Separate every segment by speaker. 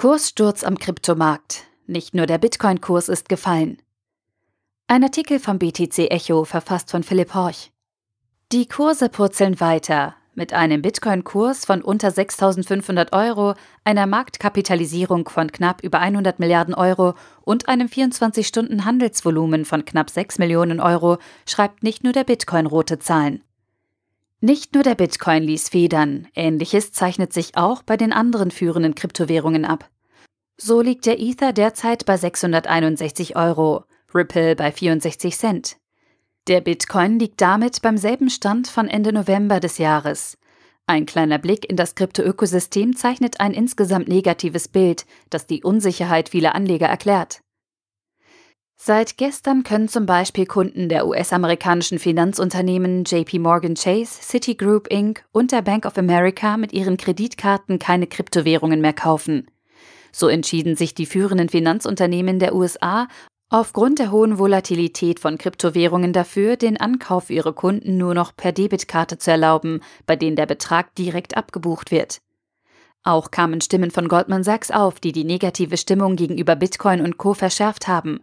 Speaker 1: Kurssturz am Kryptomarkt. Nicht nur der Bitcoin-Kurs ist gefallen. Ein Artikel vom BTC Echo, verfasst von Philipp Horch. Die Kurse purzeln weiter. Mit einem Bitcoin-Kurs von unter 6.500 Euro, einer Marktkapitalisierung von knapp über 100 Milliarden Euro und einem 24-Stunden-Handelsvolumen von knapp 6 Millionen Euro schreibt nicht nur der Bitcoin rote Zahlen. Nicht nur der Bitcoin ließ Federn, ähnliches zeichnet sich auch bei den anderen führenden Kryptowährungen ab. So liegt der Ether derzeit bei 661 Euro, Ripple bei 64 Cent. Der Bitcoin liegt damit beim selben Stand von Ende November des Jahres. Ein kleiner Blick in das Kryptoökosystem zeichnet ein insgesamt negatives Bild, das die Unsicherheit vieler Anleger erklärt. Seit gestern können zum Beispiel Kunden der US-amerikanischen Finanzunternehmen JP Morgan Chase, Citigroup Inc. und der Bank of America mit ihren Kreditkarten keine Kryptowährungen mehr kaufen. So entschieden sich die führenden Finanzunternehmen der USA aufgrund der hohen Volatilität von Kryptowährungen dafür, den Ankauf für ihre Kunden nur noch per Debitkarte zu erlauben, bei denen der Betrag direkt abgebucht wird. Auch kamen Stimmen von Goldman Sachs auf, die die negative Stimmung gegenüber Bitcoin und Co verschärft haben.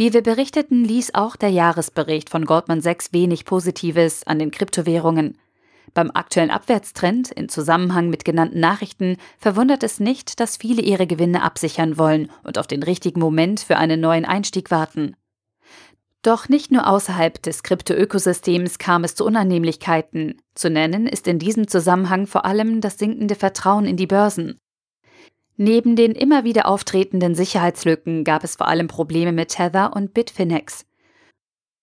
Speaker 1: Wie wir berichteten, ließ auch der Jahresbericht von Goldman Sachs wenig Positives an den Kryptowährungen. Beim aktuellen Abwärtstrend in Zusammenhang mit genannten Nachrichten verwundert es nicht, dass viele ihre Gewinne absichern wollen und auf den richtigen Moment für einen neuen Einstieg warten. Doch nicht nur außerhalb des Kryptoökosystems kam es zu Unannehmlichkeiten. Zu nennen ist in diesem Zusammenhang vor allem das sinkende Vertrauen in die Börsen. Neben den immer wieder auftretenden Sicherheitslücken gab es vor allem Probleme mit Tether und Bitfinex.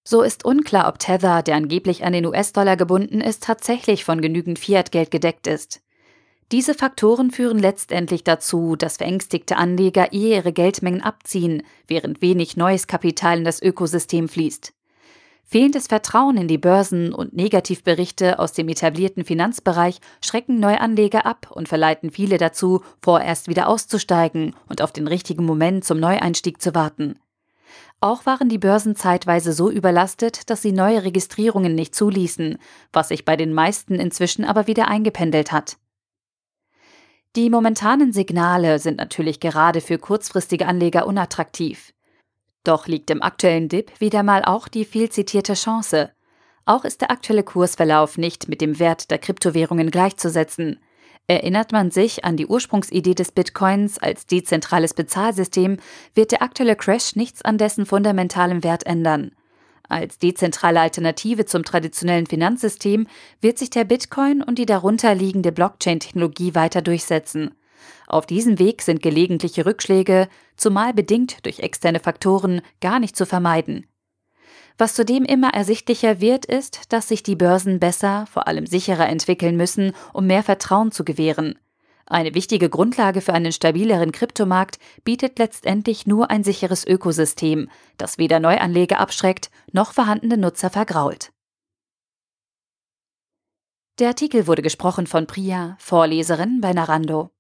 Speaker 1: So ist unklar, ob Tether, der angeblich an den US-Dollar gebunden ist, tatsächlich von genügend Fiat-Geld gedeckt ist. Diese Faktoren führen letztendlich dazu, dass verängstigte Anleger eher ihre Geldmengen abziehen, während wenig neues Kapital in das Ökosystem fließt. Fehlendes Vertrauen in die Börsen und Negativberichte aus dem etablierten Finanzbereich schrecken Neuanleger ab und verleiten viele dazu, vorerst wieder auszusteigen und auf den richtigen Moment zum Neueinstieg zu warten. Auch waren die Börsen zeitweise so überlastet, dass sie neue Registrierungen nicht zuließen, was sich bei den meisten inzwischen aber wieder eingependelt hat. Die momentanen Signale sind natürlich gerade für kurzfristige Anleger unattraktiv. Doch liegt im aktuellen Dip wieder mal auch die viel zitierte Chance. Auch ist der aktuelle Kursverlauf nicht mit dem Wert der Kryptowährungen gleichzusetzen. Erinnert man sich an die Ursprungsidee des Bitcoins als dezentrales Bezahlsystem, wird der aktuelle Crash nichts an dessen fundamentalem Wert ändern. Als dezentrale Alternative zum traditionellen Finanzsystem wird sich der Bitcoin und die darunter liegende Blockchain-Technologie weiter durchsetzen. Auf diesem Weg sind gelegentliche Rückschläge, zumal bedingt durch externe Faktoren, gar nicht zu vermeiden. Was zudem immer ersichtlicher wird, ist, dass sich die Börsen besser, vor allem sicherer entwickeln müssen, um mehr Vertrauen zu gewähren. Eine wichtige Grundlage für einen stabileren Kryptomarkt bietet letztendlich nur ein sicheres Ökosystem, das weder Neuanleger abschreckt noch vorhandene Nutzer vergrault. Der Artikel wurde gesprochen von Priya, Vorleserin bei Narando.